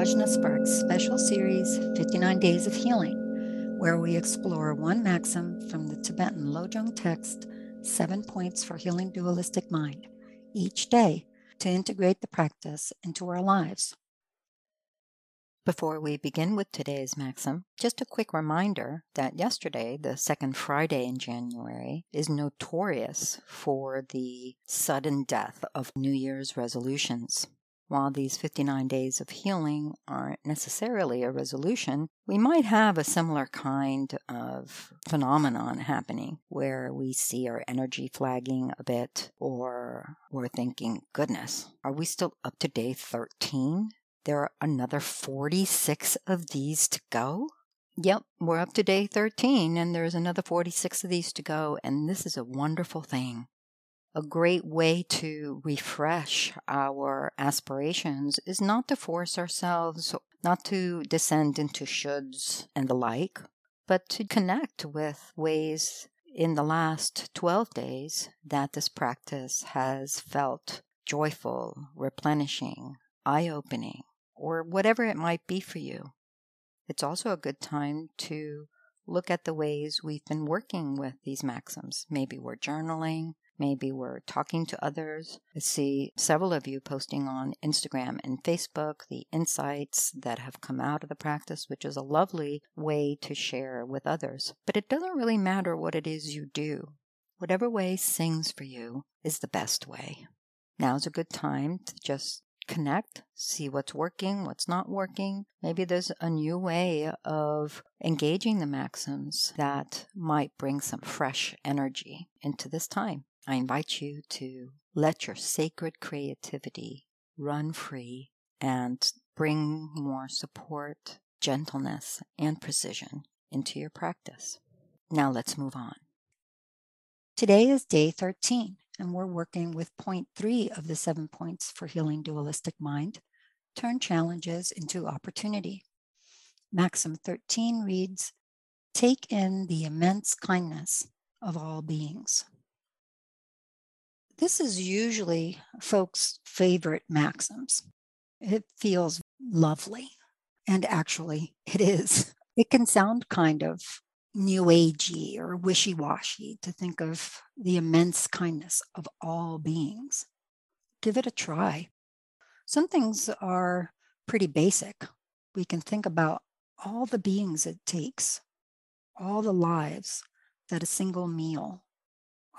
Prajna Sparks special series 59 Days of Healing, where we explore one maxim from the Tibetan Lojong text, Seven Points for Healing Dualistic Mind, each day to integrate the practice into our lives. Before we begin with today's maxim, just a quick reminder that yesterday, the second Friday in January, is notorious for the sudden death of New Year's resolutions. While these 59 days of healing aren't necessarily a resolution, we might have a similar kind of phenomenon happening where we see our energy flagging a bit, or we're thinking, goodness, are we still up to day 13? There are another 46 of these to go? Yep, we're up to day 13, and there's another 46 of these to go, and this is a wonderful thing. A great way to refresh our aspirations is not to force ourselves, not to descend into shoulds and the like, but to connect with ways in the last 12 days that this practice has felt joyful, replenishing, eye opening, or whatever it might be for you. It's also a good time to look at the ways we've been working with these maxims. Maybe we're journaling, maybe we're talking to others. I see several of you posting on Instagram and Facebook the insights that have come out of the practice, which is a lovely way to share with others. But it doesn't really matter what it is you do. Whatever way sings for you is the best way. Now's a good time to just connect, see what's working, what's not working. Maybe there's a new way of engaging the maxims that might bring some fresh energy into this time. I invite you to let your sacred creativity run free and bring more support, gentleness, and precision into your practice. Now let's move on. Today is day 13 and we're working with point three of the seven points for healing dualistic mind turn challenges into opportunity. Maxim 13 reads Take in the immense kindness of all beings. This is usually folks' favorite maxims. It feels lovely, and actually, it is. It can sound kind of new agey or wishy-washy to think of the immense kindness of all beings. Give it a try. Some things are pretty basic. We can think about all the beings it takes, all the lives that a single meal,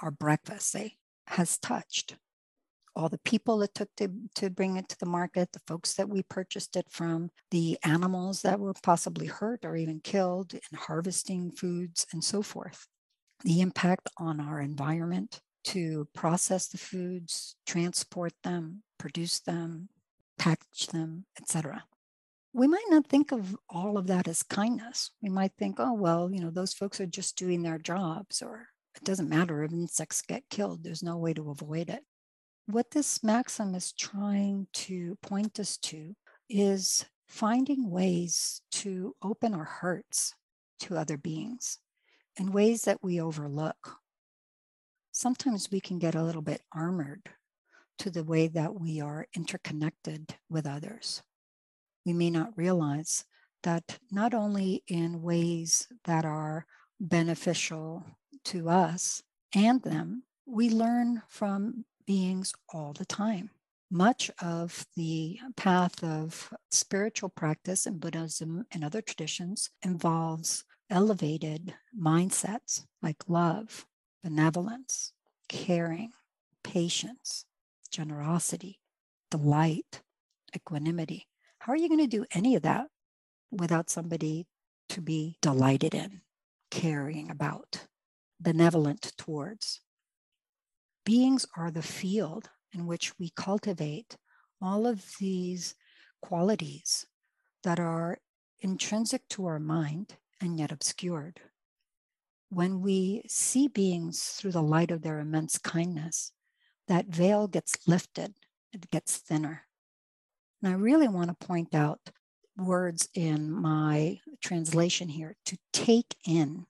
our breakfast, say, has touched all the people it took to, to bring it to the market, the folks that we purchased it from, the animals that were possibly hurt or even killed in harvesting foods, and so forth. The impact on our environment to process the foods, transport them, produce them, package them, etc. We might not think of all of that as kindness. We might think, oh, well, you know, those folks are just doing their jobs, or it doesn't matter if insects get killed, there's no way to avoid it what this maxim is trying to point us to is finding ways to open our hearts to other beings in ways that we overlook. Sometimes we can get a little bit armored to the way that we are interconnected with others. We may not realize that not only in ways that are beneficial to us and them, we learn from beings all the time. Much of the path of spiritual practice in Buddhism and other traditions involves elevated mindsets like love, benevolence, caring, patience, generosity, delight, equanimity. How are you going to do any of that without somebody to be delighted in, caring about, benevolent towards? beings are the field in which we cultivate all of these qualities that are intrinsic to our mind and yet obscured. When we see beings through the light of their immense kindness, that veil gets lifted, it gets thinner. And I really want to point out words in my translation here to take in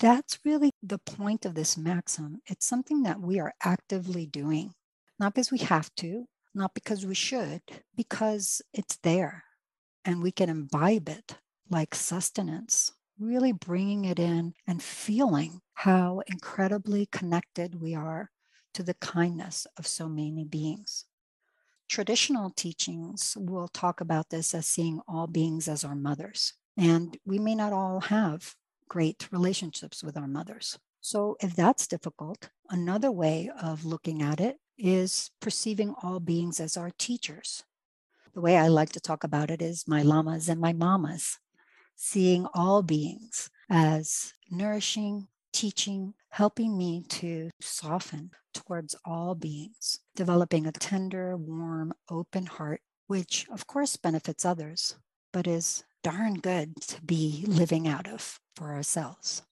that's really the point of this maxim. It's something that we are actively doing, not because we have to, not because we should, because it's there and we can imbibe it like sustenance, really bringing it in and feeling how incredibly connected we are to the kindness of so many beings. Traditional teachings will talk about this as seeing all beings as our mothers. And we may not all have great relationships with our mothers. So, if that's difficult, another way of looking at it is perceiving all beings as our teachers. The way I like to talk about it is my lamas and my mamas, seeing all beings as nourishing, teaching, helping me to soften towards all beings, developing a tender, warm, open heart, which of course benefits others, but is darn good to be living out of for ourselves.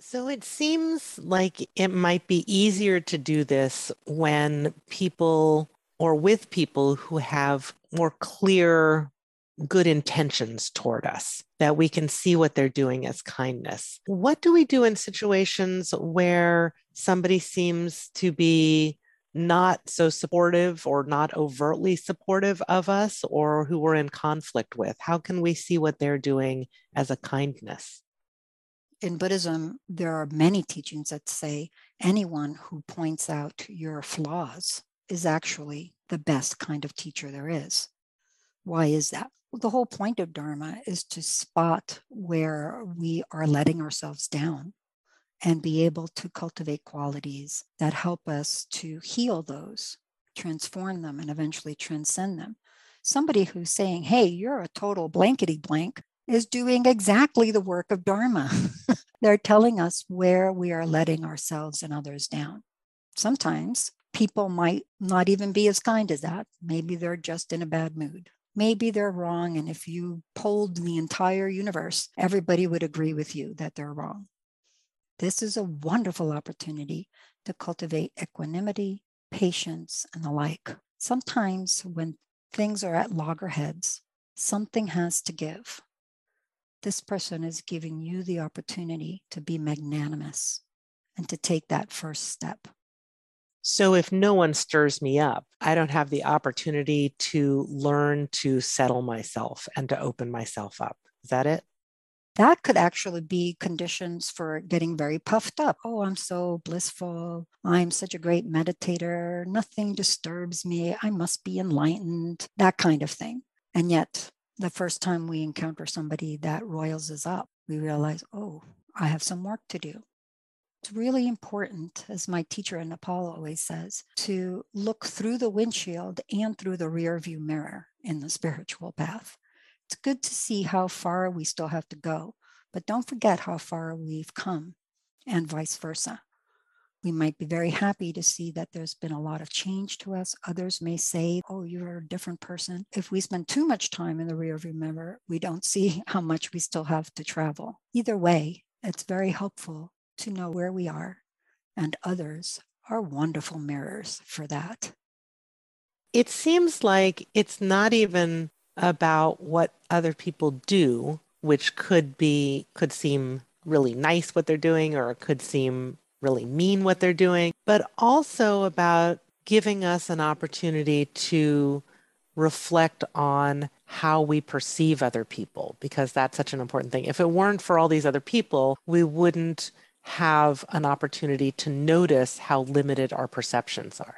So it seems like it might be easier to do this when people or with people who have more clear good intentions toward us, that we can see what they're doing as kindness. What do we do in situations where somebody seems to be not so supportive or not overtly supportive of us or who we're in conflict with? How can we see what they're doing as a kindness? in Buddhism, there are many teachings that say anyone who points out your flaws is actually the best kind of teacher there is. Why is that? The whole point of Dharma is to spot where we are letting ourselves down and be able to cultivate qualities that help us to heal those, transform them, and eventually transcend them. Somebody who's saying, Hey, you're a total blankety blank, is doing exactly the work of Dharma. They're telling us where we are letting ourselves and others down. Sometimes people might not even be as kind as that. Maybe they're just in a bad mood. Maybe they're wrong. And if you polled the entire universe, everybody would agree with you that they're wrong. This is a wonderful opportunity to cultivate equanimity, patience, and the like. Sometimes when things are at loggerheads, something has to give this person is giving you the opportunity to be magnanimous and to take that first step. So, if no one stirs me up, I don't have the opportunity to learn to settle myself and to open myself up. Is that it? That could actually be conditions for getting very puffed up. Oh, I'm so blissful. I'm such a great meditator. Nothing disturbs me. I must be enlightened. That kind of thing. And yet, the first time we encounter somebody that roils us up, we realize, oh, I have some work to do. It's really important, as my teacher in Nepal always says, to look through the windshield and through the rear view mirror in the spiritual path. It's good to see how far we still have to go, but don't forget how far we've come, and vice versa. We might be very happy to see that there's been a lot of change to us. Others may say, oh, you're a different person. If we spend too much time in the rearview mirror, we don't see how much we still have to travel. Either way, it's very helpful to know where we are, and others are wonderful mirrors for that. It seems like it's not even about what other people do, which could be, could seem really nice what they're doing, or could seem really mean what they're doing, but also about giving us an opportunity to reflect on how we perceive other people, because that's such an important thing. If it weren't for all these other people, we wouldn't have an opportunity to notice how limited our perceptions are.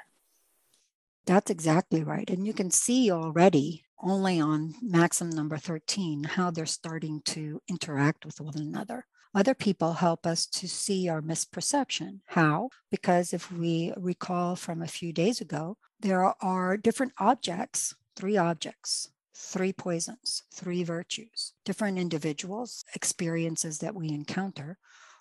That's exactly right. And you can see already, only on maxim number 13, how they're starting to interact with one another. Other people help us to see our misperception. How? Because if we recall from a few days ago, there are different objects, three objects, three poisons, three virtues, different individuals, experiences that we encounter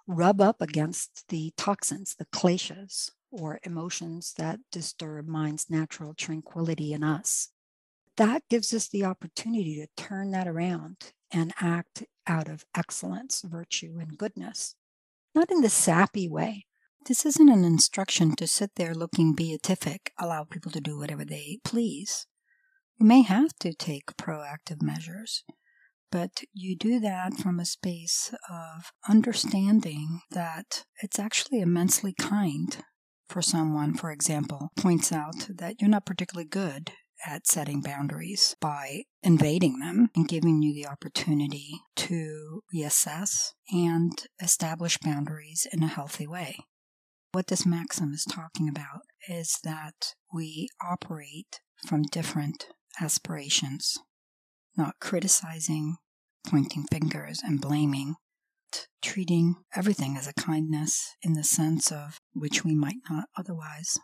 rub up against the toxins, the kleshas, or emotions that disturb mind's natural tranquility in us. That gives us the opportunity to turn that around and act out of excellence, virtue, and goodness. Not in the sappy way. This isn't an instruction to sit there looking beatific, allow people to do whatever they please. You may have to take proactive measures, but you do that from a space of understanding that it's actually immensely kind for someone, for example, points out that you're not particularly good at setting boundaries by invading them and giving you the opportunity to reassess and establish boundaries in a healthy way. What this maxim is talking about is that we operate from different aspirations, not criticizing, pointing fingers, and blaming, treating everything as a kindness in the sense of which we might not otherwise.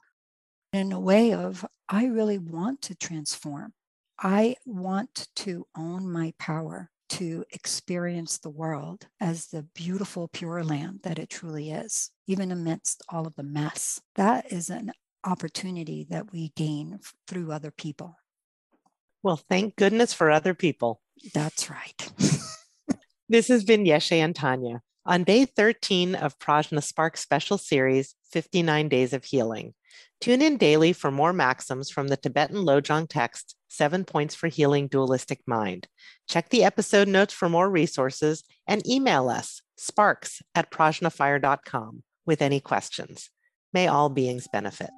In a way of, I really want to transform. I want to own my power to experience the world as the beautiful, pure land that it truly is, even amidst all of the mess. That is an opportunity that we gain through other people. Well, thank goodness for other people. That's right. this has been Yeshe and Tanya on day 13 of Prajna Spark special series, 59 Days of Healing. Tune in daily for more maxims from the Tibetan Lojong text, Seven Points for Healing Dualistic Mind. Check the episode notes for more resources and email us, sparks at prajnafire.com, with any questions. May all beings benefit.